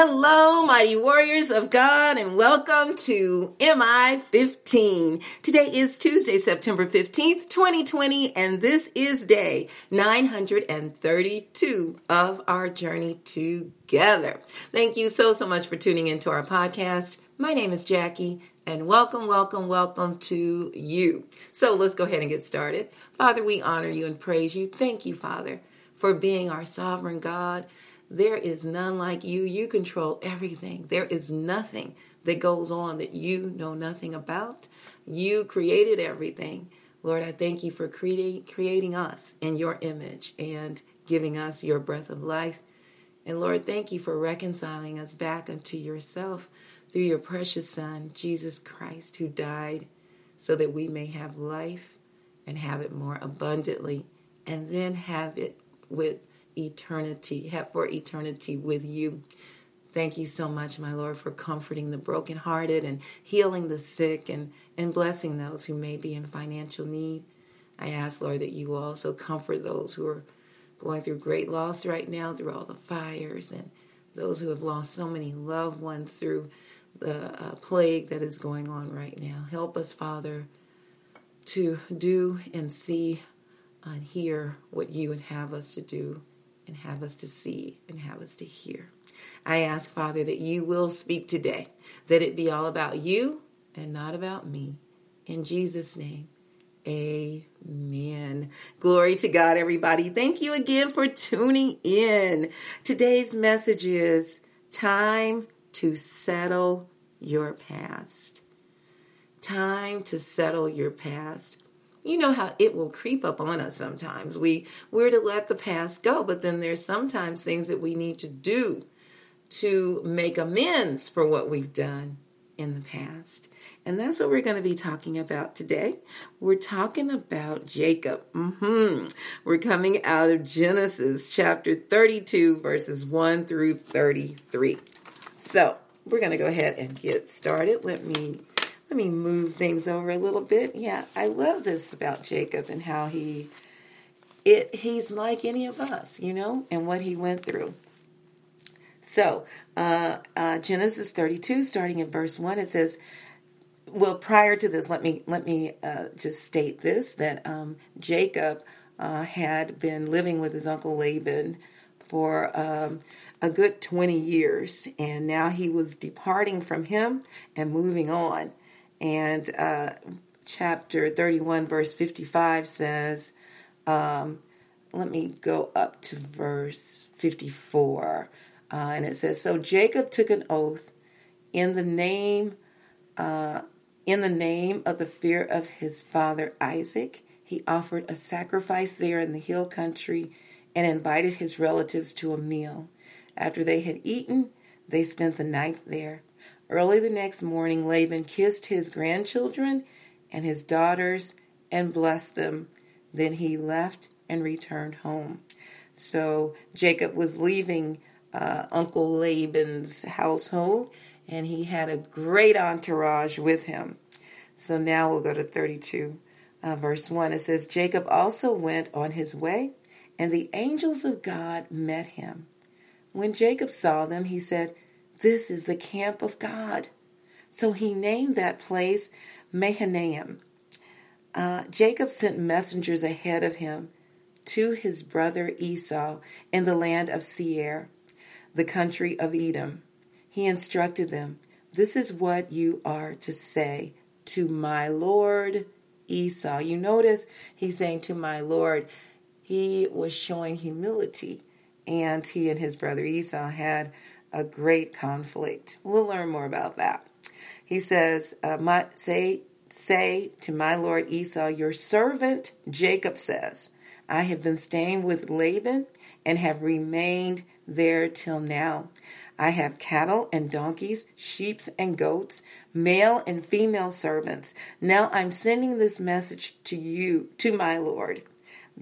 Hello, mighty warriors of God, and welcome to MI 15. Today is Tuesday, September 15th, 2020, and this is day 932 of our journey together. Thank you so, so much for tuning into our podcast. My name is Jackie, and welcome, welcome, welcome to you. So let's go ahead and get started. Father, we honor you and praise you. Thank you, Father, for being our sovereign God there is none like you. You control everything. There is nothing that goes on that you know nothing about. You created everything. Lord, I thank you for creating, creating us in your image and giving us your breath of life. And Lord, thank you for reconciling us back unto yourself through your precious Son, Jesus Christ, who died so that we may have life and have it more abundantly, and then have it with eternity, have for eternity with you. Thank you so much, my Lord, for comforting the brokenhearted and healing the sick and, and blessing those who may be in financial need. I ask, Lord, that you will also comfort those who are going through great loss right now through all the fires and those who have lost so many loved ones through the uh, plague that is going on right now. Help us, Father, to do and see and hear what you would have us to do and have us to see and have us to hear. I ask, Father, that you will speak today, that it be all about you and not about me. In Jesus' name, amen. Glory to God, everybody. Thank you again for tuning in. Today's message is time to settle your past. Time to settle your past you know how it will creep up on us sometimes. We we're to let the past go, but then there's sometimes things that we need to do to make amends for what we've done in the past. And that's what we're going to be talking about today. We're talking about Jacob. Mm-hmm. We're coming out of Genesis chapter 32, verses 1 through 33. So we're going to go ahead and get started. Let me let me move things over a little bit. Yeah, I love this about Jacob and how he it he's like any of us, you know, and what he went through. So, uh, uh, Genesis 32, starting in verse 1, it says, well, prior to this, let me let me uh, just state this that um, Jacob uh, had been living with his uncle Laban for um, a good 20 years, and now he was departing from him and moving on. And uh, chapter 31, verse 55 says, um, let me go up to verse 54. Uh, and it says, So Jacob took an oath in the name, uh, in the name of the fear of his father Isaac. He offered a sacrifice there in the hill country and invited his relatives to a meal. After they had eaten, they spent the night there. Early the next morning, Laban kissed his grandchildren and his daughters and blessed them. Then he left and returned home. So Jacob was leaving uh, Uncle Laban's household, and he had a great entourage with him. So now we'll go to 32, uh, verse 1. It says, Jacob also went on his way, and the angels of God met him. When Jacob saw them, he said, this is the camp of God. So he named that place Mahanaim. Uh, Jacob sent messengers ahead of him to his brother Esau in the land of Seir, the country of Edom. He instructed them, This is what you are to say to my Lord Esau. You notice he's saying to my Lord, he was showing humility, and he and his brother Esau had a great conflict. We'll learn more about that. He says, uh, my, say, say to my Lord Esau, your servant Jacob says, I have been staying with Laban and have remained there till now. I have cattle and donkeys, sheep and goats, male and female servants. Now I'm sending this message to you, to my Lord,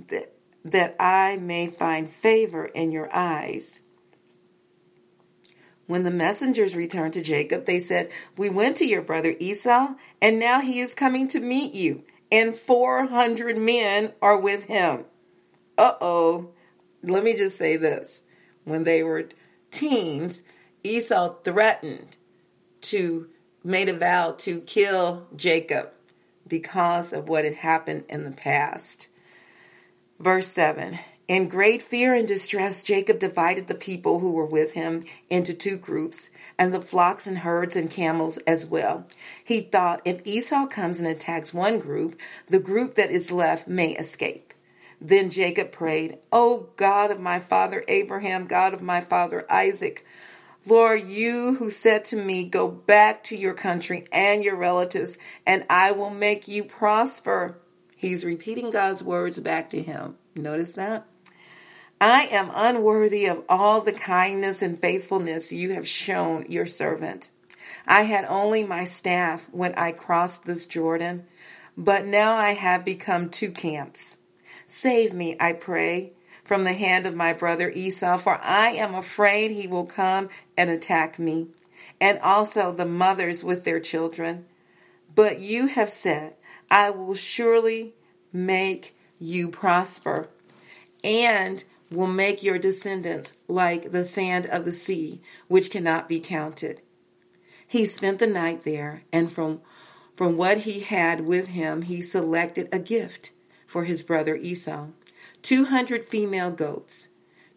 that, that I may find favor in your eyes when the messengers returned to Jacob, they said, We went to your brother Esau, and now he is coming to meet you, and 400 men are with him. Uh oh. Let me just say this. When they were teens, Esau threatened to, made a vow to kill Jacob because of what had happened in the past. Verse 7 In great fear and distress, Jacob divided the people who were with him into two groups, and the flocks and herds and camels as well. He thought if Esau comes and attacks one group, the group that is left may escape. Then Jacob prayed, O God of my father Abraham, God of my father Isaac, Lord, you who said to me, Go back to your country and your relatives, and I will make you prosper. He's repeating God's words back to him. Notice that? I am unworthy of all the kindness and faithfulness you have shown your servant. I had only my staff when I crossed this Jordan, but now I have become two camps. Save me, I pray, from the hand of my brother Esau, for I am afraid he will come and attack me, and also the mothers with their children. But you have said, I will surely make you prosper and will make your descendants like the sand of the sea, which cannot be counted. He spent the night there, and from, from what he had with him, he selected a gift for his brother Esau 200 female goats,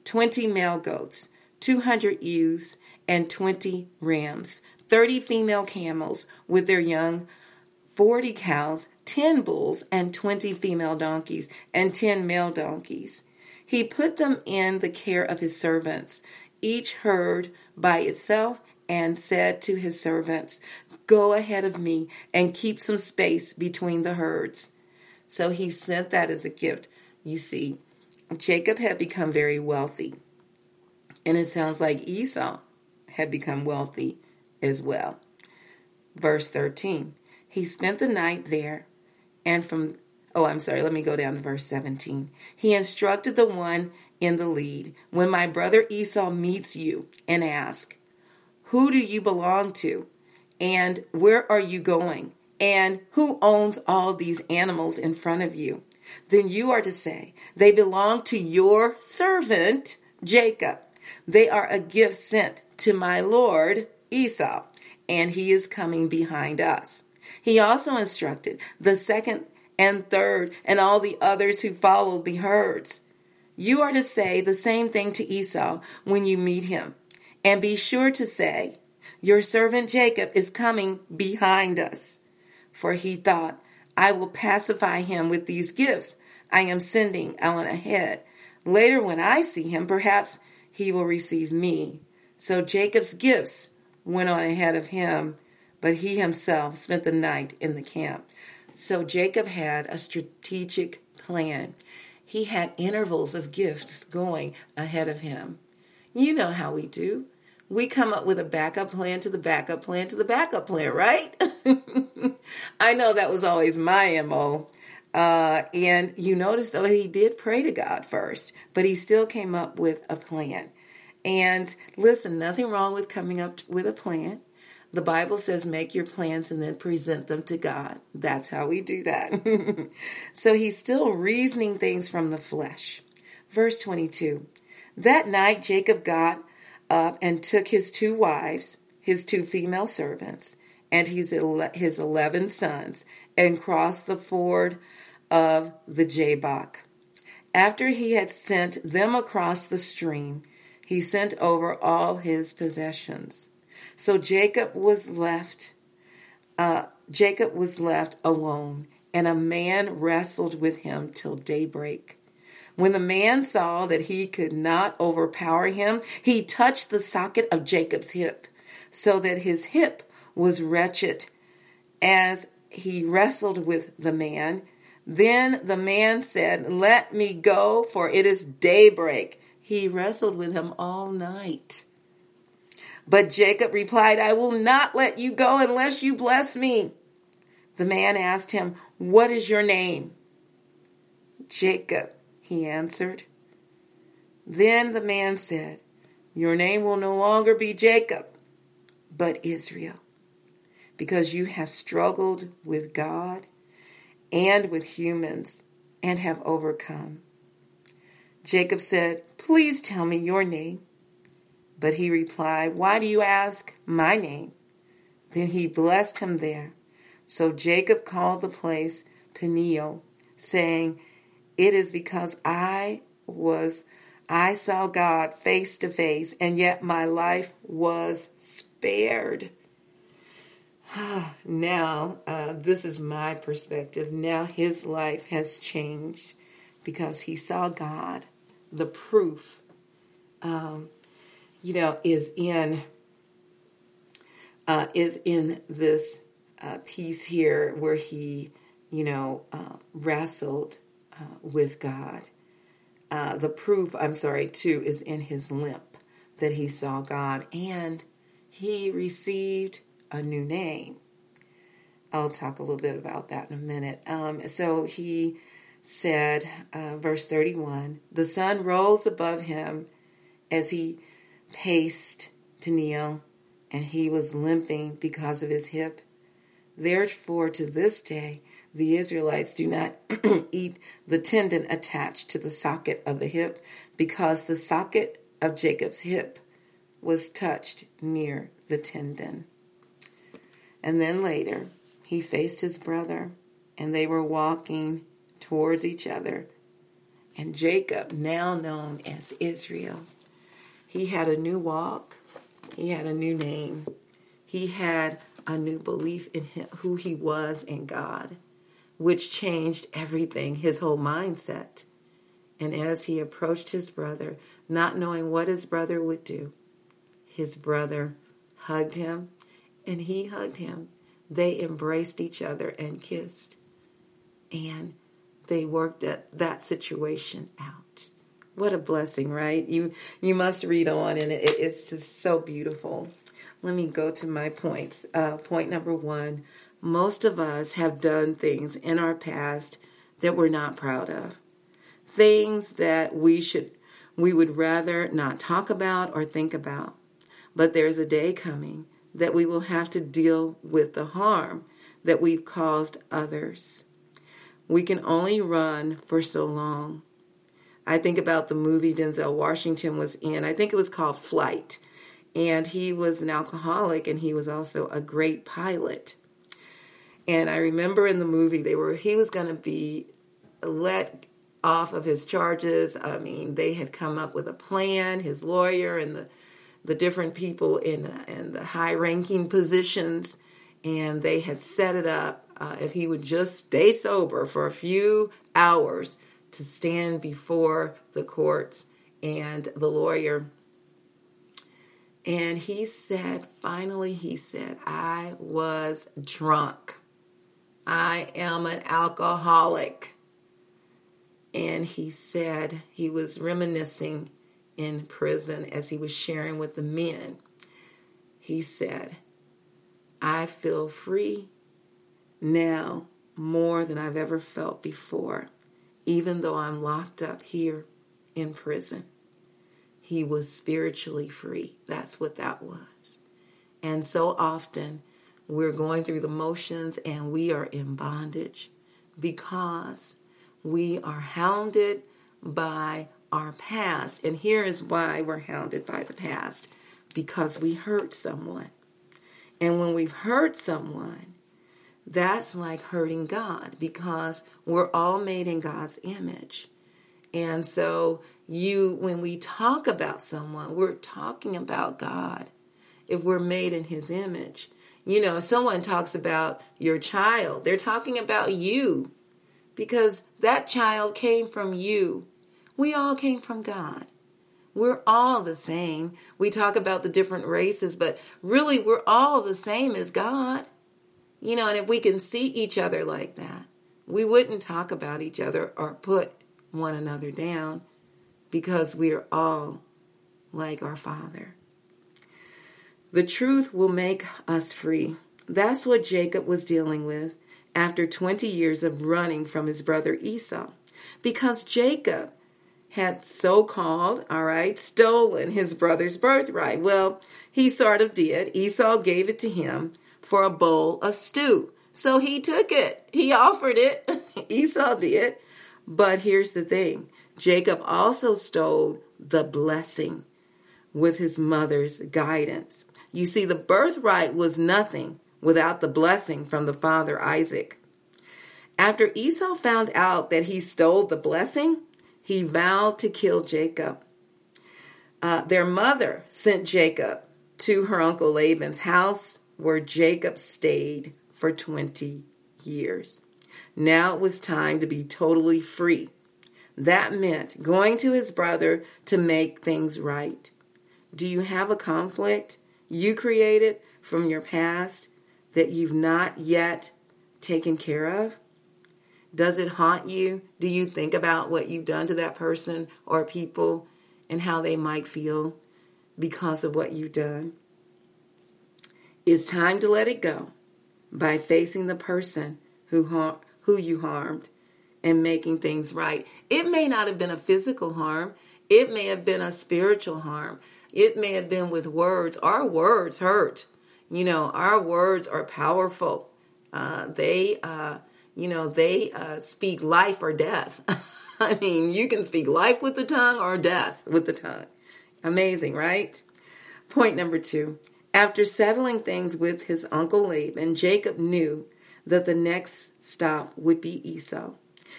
20 male goats, 200 ewes, and 20 rams, 30 female camels with their young 40 cows, 10 bulls, and 20 female donkeys, and 10 male donkeys. He put them in the care of his servants, each herd by itself, and said to his servants, Go ahead of me and keep some space between the herds. So he sent that as a gift. You see, Jacob had become very wealthy. And it sounds like Esau had become wealthy as well. Verse 13 he spent the night there, and from, oh, I'm sorry, let me go down to verse 17. He instructed the one in the lead When my brother Esau meets you and asks, Who do you belong to? And where are you going? And who owns all these animals in front of you? Then you are to say, They belong to your servant, Jacob. They are a gift sent to my Lord Esau, and he is coming behind us. He also instructed the second and third and all the others who followed the herds. You are to say the same thing to Esau when you meet him. And be sure to say, Your servant Jacob is coming behind us. For he thought, I will pacify him with these gifts I am sending on ahead. Later, when I see him, perhaps he will receive me. So Jacob's gifts went on ahead of him but he himself spent the night in the camp. So Jacob had a strategic plan. He had intervals of gifts going ahead of him. You know how we do. We come up with a backup plan to the backup plan to the backup plan, right? I know that was always my MO. Uh, and you notice though he did pray to God first, but he still came up with a plan. And listen, nothing wrong with coming up with a plan. The Bible says make your plans and then present them to God. That's how we do that. so he's still reasoning things from the flesh. Verse 22 That night Jacob got up and took his two wives, his two female servants, and his, his 11 sons, and crossed the ford of the Jabbok. After he had sent them across the stream, he sent over all his possessions. So Jacob was left. Uh, Jacob was left alone, and a man wrestled with him till daybreak. When the man saw that he could not overpower him, he touched the socket of Jacob's hip, so that his hip was wretched as he wrestled with the man. Then the man said, Let me go, for it is daybreak. He wrestled with him all night. But Jacob replied, I will not let you go unless you bless me. The man asked him, What is your name? Jacob, he answered. Then the man said, Your name will no longer be Jacob, but Israel, because you have struggled with God and with humans and have overcome. Jacob said, Please tell me your name. But he replied, Why do you ask my name? Then he blessed him there. So Jacob called the place Peniel, saying, It is because I was I saw God face to face, and yet my life was spared. now, uh, this is my perspective. Now his life has changed because he saw God. The proof, um, you know, is in uh, is in this uh, piece here where he, you know, uh, wrestled uh, with God. Uh, the proof, I'm sorry, too, is in his limp that he saw God and he received a new name. I'll talk a little bit about that in a minute. Um, so he said, uh, verse 31 the sun rose above him as he paced Peniel, and he was limping because of his hip. Therefore, to this day, the Israelites do not eat the tendon attached to the socket of the hip because the socket of Jacob's hip was touched near the tendon. And then later, he faced his brother, and they were walking towards each other. And Jacob, now known as Israel, he had a new walk, he had a new name, he had a new belief in him, who he was in God, which changed everything, his whole mindset. And as he approached his brother, not knowing what his brother would do, his brother hugged him and he hugged him. They embraced each other and kissed. And they worked at that situation out. What a blessing, right? You you must read on, and it, it's just so beautiful. Let me go to my points. Uh, point number one: most of us have done things in our past that we're not proud of, things that we should we would rather not talk about or think about. But there's a day coming that we will have to deal with the harm that we've caused others. We can only run for so long. I think about the movie Denzel Washington was in. I think it was called Flight. And he was an alcoholic and he was also a great pilot. And I remember in the movie they were he was going to be let off of his charges. I mean, they had come up with a plan, his lawyer and the the different people in, in the high ranking positions, and they had set it up uh, if he would just stay sober for a few hours to stand before the courts and the lawyer. And he said, finally, he said, I was drunk. I am an alcoholic. And he said he was reminiscing in prison as he was sharing with the men, he said, I feel free now more than I've ever felt before, even though I'm locked up here in prison. He was spiritually free. That's what that was. And so often we're going through the motions and we are in bondage because we are hounded by our past. And here is why we're hounded by the past because we hurt someone. And when we've hurt someone, that's like hurting God because we're all made in God's image. And so you when we talk about someone, we're talking about God. If we're made in his image. You know, if someone talks about your child, they're talking about you because that child came from you. We all came from God. We're all the same. We talk about the different races, but really we're all the same as God. You know, and if we can see each other like that, we wouldn't talk about each other or put one another down because we are all like our Father. The truth will make us free. That's what Jacob was dealing with after 20 years of running from his brother Esau. Because Jacob had so called, all right, stolen his brother's birthright. Well, he sort of did. Esau gave it to him for a bowl of stew. So he took it. He offered it. Esau did. But here's the thing Jacob also stole the blessing with his mother's guidance. You see, the birthright was nothing without the blessing from the father Isaac. After Esau found out that he stole the blessing, he vowed to kill Jacob. Uh, their mother sent Jacob to her uncle Laban's house where Jacob stayed for 20 years. Now it was time to be totally free. That meant going to his brother to make things right. Do you have a conflict you created from your past that you've not yet taken care of? Does it haunt you? Do you think about what you've done to that person or people and how they might feel because of what you've done? It's time to let it go by facing the person who har- who you harmed and making things right. It may not have been a physical harm. It may have been a spiritual harm. It may have been with words. Our words hurt. You know, our words are powerful. Uh, they, uh, you know, they uh, speak life or death. I mean, you can speak life with the tongue or death with the tongue. Amazing, right? Point number two. After settling things with his uncle Laban, Jacob knew that the next stop would be Esau.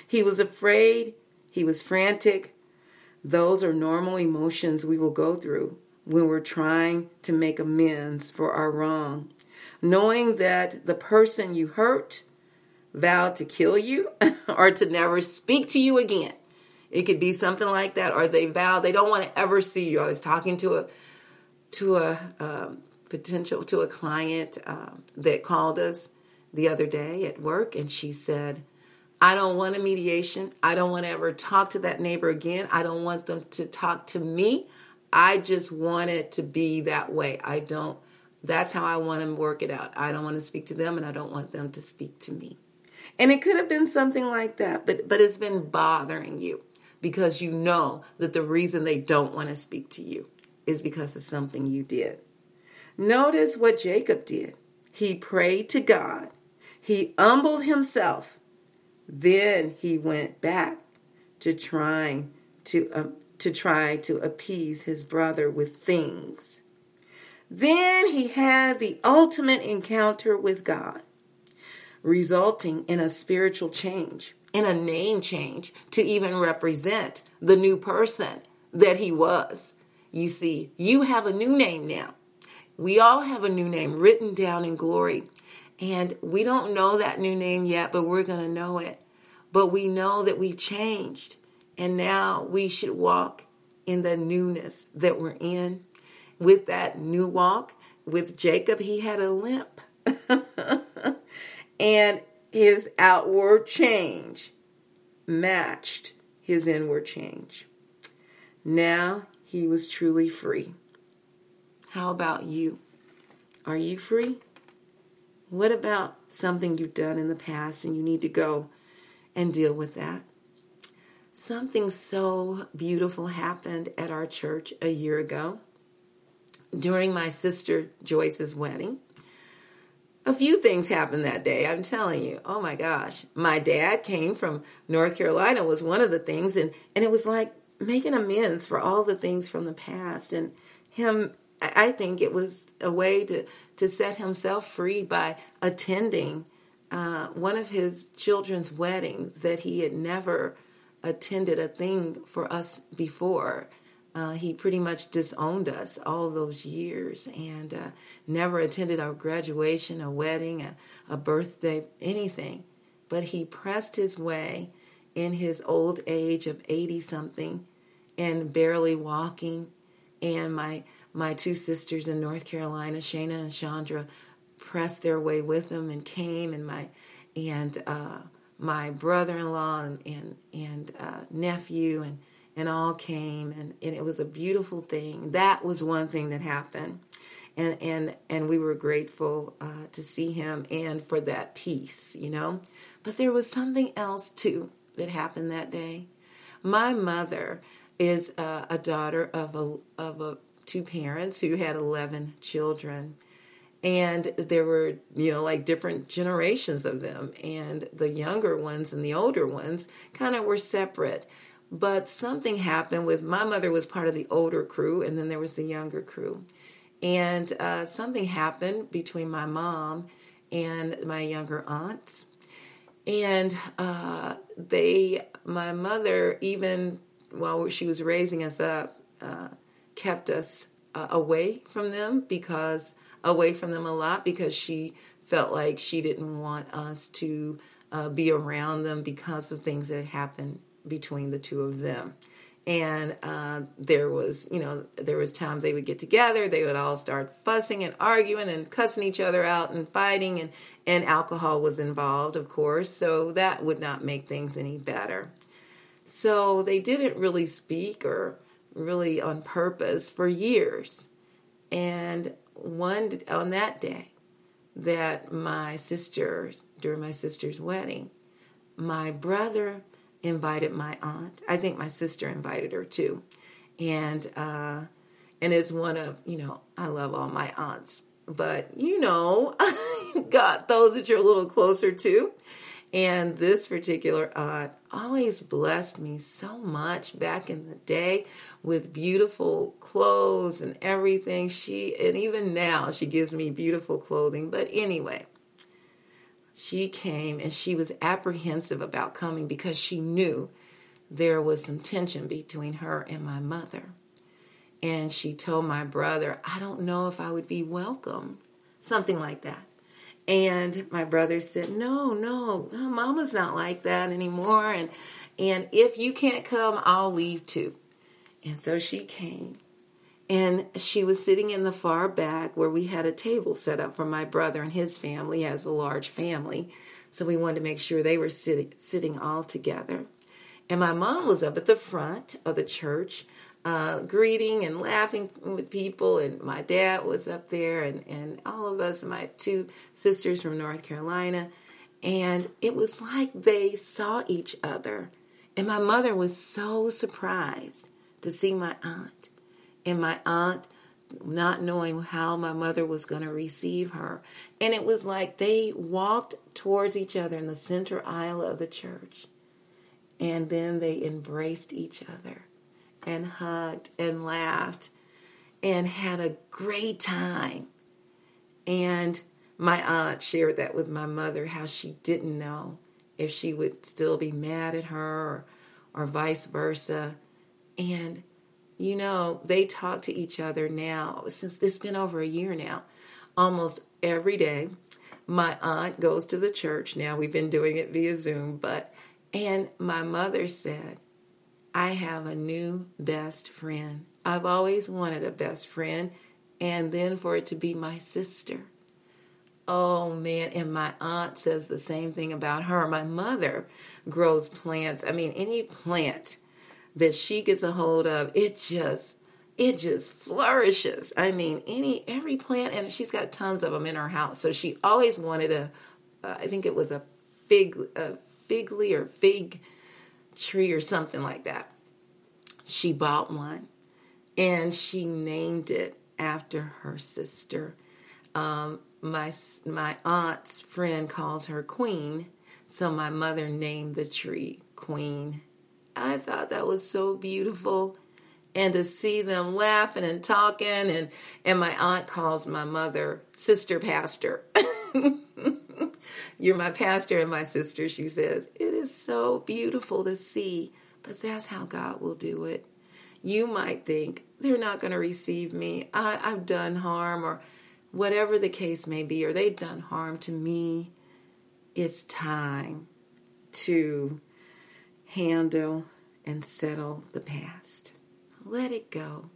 He was afraid, he was frantic. Those are normal emotions we will go through when we're trying to make amends for our wrong. Knowing that the person you hurt vowed to kill you or to never speak to you again. It could be something like that, or they vow they don't want to ever see you. I was talking to a to a um, potential to a client um, that called us the other day at work, and she said, "I don't want a mediation. I don't want to ever talk to that neighbor again. I don't want them to talk to me. I just want it to be that way. I don't. That's how I want to work it out. I don't want to speak to them, and I don't want them to speak to me." And it could have been something like that, but but it's been bothering you because you know that the reason they don't want to speak to you is because of something you did. Notice what Jacob did. He prayed to God. He humbled himself. Then he went back to trying to um, to try to appease his brother with things. Then he had the ultimate encounter with God, resulting in a spiritual change and a name change to even represent the new person that he was. You see, you have a new name now. We all have a new name written down in glory. And we don't know that new name yet, but we're going to know it. But we know that we've changed. And now we should walk in the newness that we're in. With that new walk, with Jacob, he had a limp. and his outward change matched his inward change. Now he was truly free. How about you? Are you free? What about something you've done in the past and you need to go and deal with that? Something so beautiful happened at our church a year ago during my sister Joyce's wedding a few things happened that day. I'm telling you. Oh my gosh. My dad came from North Carolina was one of the things and and it was like making amends for all the things from the past and him I think it was a way to to set himself free by attending uh, one of his children's weddings that he had never attended a thing for us before uh, he pretty much disowned us all those years and uh, never attended our graduation, a wedding, a, a birthday, anything. But he pressed his way in his old age of 80 something and barely walking. And my, my two sisters in North Carolina, Shana and Chandra, pressed their way with them and came. And my, and, uh, my brother-in-law and, and, and uh, nephew and and all came and, and it was a beautiful thing. That was one thing that happened. And and and we were grateful uh, to see him and for that peace, you know. But there was something else too that happened that day. My mother is uh, a daughter of a of a two parents who had eleven children, and there were you know like different generations of them, and the younger ones and the older ones kind of were separate But something happened with my mother was part of the older crew, and then there was the younger crew. And uh, something happened between my mom and my younger aunts. And uh, they, my mother, even while she was raising us up, uh, kept us uh, away from them because, away from them a lot because she felt like she didn't want us to uh, be around them because of things that had happened between the two of them. And uh, there was you know there was times they would get together they would all start fussing and arguing and cussing each other out and fighting and and alcohol was involved of course so that would not make things any better. So they didn't really speak or really on purpose for years and one on that day that my sister during my sister's wedding my brother invited my aunt. I think my sister invited her too. And uh and it's one of, you know, I love all my aunts, but you know, you got those that you're a little closer to. And this particular aunt always blessed me so much back in the day with beautiful clothes and everything. She, and even now, she gives me beautiful clothing. But anyway, she came and she was apprehensive about coming because she knew there was some tension between her and my mother. And she told my brother, I don't know if I would be welcome, something like that. And my brother said, No, no, mama's not like that anymore. And, and if you can't come, I'll leave too. And so she came. And she was sitting in the far back where we had a table set up for my brother and his family. Has a large family. So we wanted to make sure they were sitting, sitting all together. And my mom was up at the front of the church, uh, greeting and laughing with people. And my dad was up there, and, and all of us, my two sisters from North Carolina. And it was like they saw each other. And my mother was so surprised to see my aunt and my aunt not knowing how my mother was going to receive her. And it was like they walked towards each other in the center aisle of the church. And then they embraced each other and hugged and laughed and had a great time. And my aunt shared that with my mother how she didn't know if she would still be mad at her or, or vice versa. And you know, they talk to each other now since it's been over a year now, almost every day. My aunt goes to the church now. We've been doing it via Zoom, but and my mother said, I have a new best friend. I've always wanted a best friend, and then for it to be my sister. Oh man, and my aunt says the same thing about her. My mother grows plants. I mean, any plant that she gets a hold of, it just it just flourishes. I mean, any every plant, and she's got tons of them in her house. So she always wanted a, uh, I think it was a fig, a figly or fig tree or something like that. She bought one, and she named it after her sister. Um, my my aunt's friend calls her Queen, so my mother named the tree Queen I thought that was so beautiful. And to see them laughing and talking, and, and my aunt calls my mother sister pastor. You're my pastor and my sister, she says. It is so beautiful to see, but that's how God will do it. You might think they're not going to receive me. I, I've done harm, or whatever the case may be, or they've done harm to me. It's time to handle and settle the past. Let it go.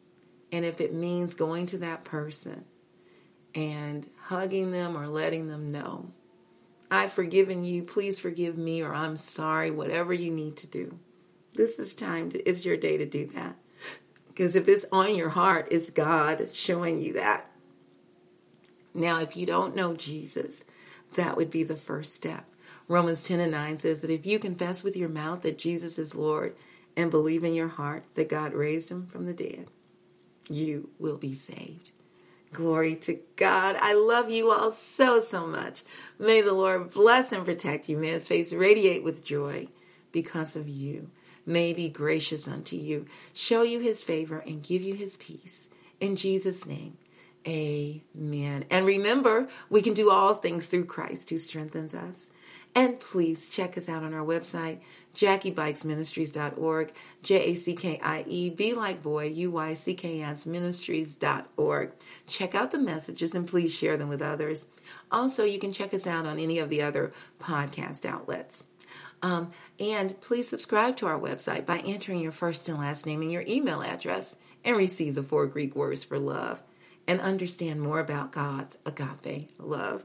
And if it means going to that person and hugging them or letting them know, I've forgiven you, please forgive me, or I'm sorry, whatever you need to do. This is time to, it's your day to do that. Because if it's on your heart, it's God showing you that. Now, if you don't know Jesus, that would be the first step. Romans 10 and 9 says that if you confess with your mouth that Jesus is Lord and believe in your heart that God raised him from the dead, you will be saved. Glory to God. I love you all so, so much. May the Lord bless and protect you. May his face radiate with joy because of you. may He be gracious unto you, show you his favor, and give you his peace. In Jesus' name, amen. And remember, we can do all things through Christ who strengthens us. And please check us out on our website, jackiebuycksministries.org, J A C K I E, B like boy, U Y C K S ministries.org. Check out the messages and please share them with others. Also, you can check us out on any of the other podcast outlets. Um, and please subscribe to our website by entering your first and last name and your email address and receive the four Greek words for love and understand more about God's agape love.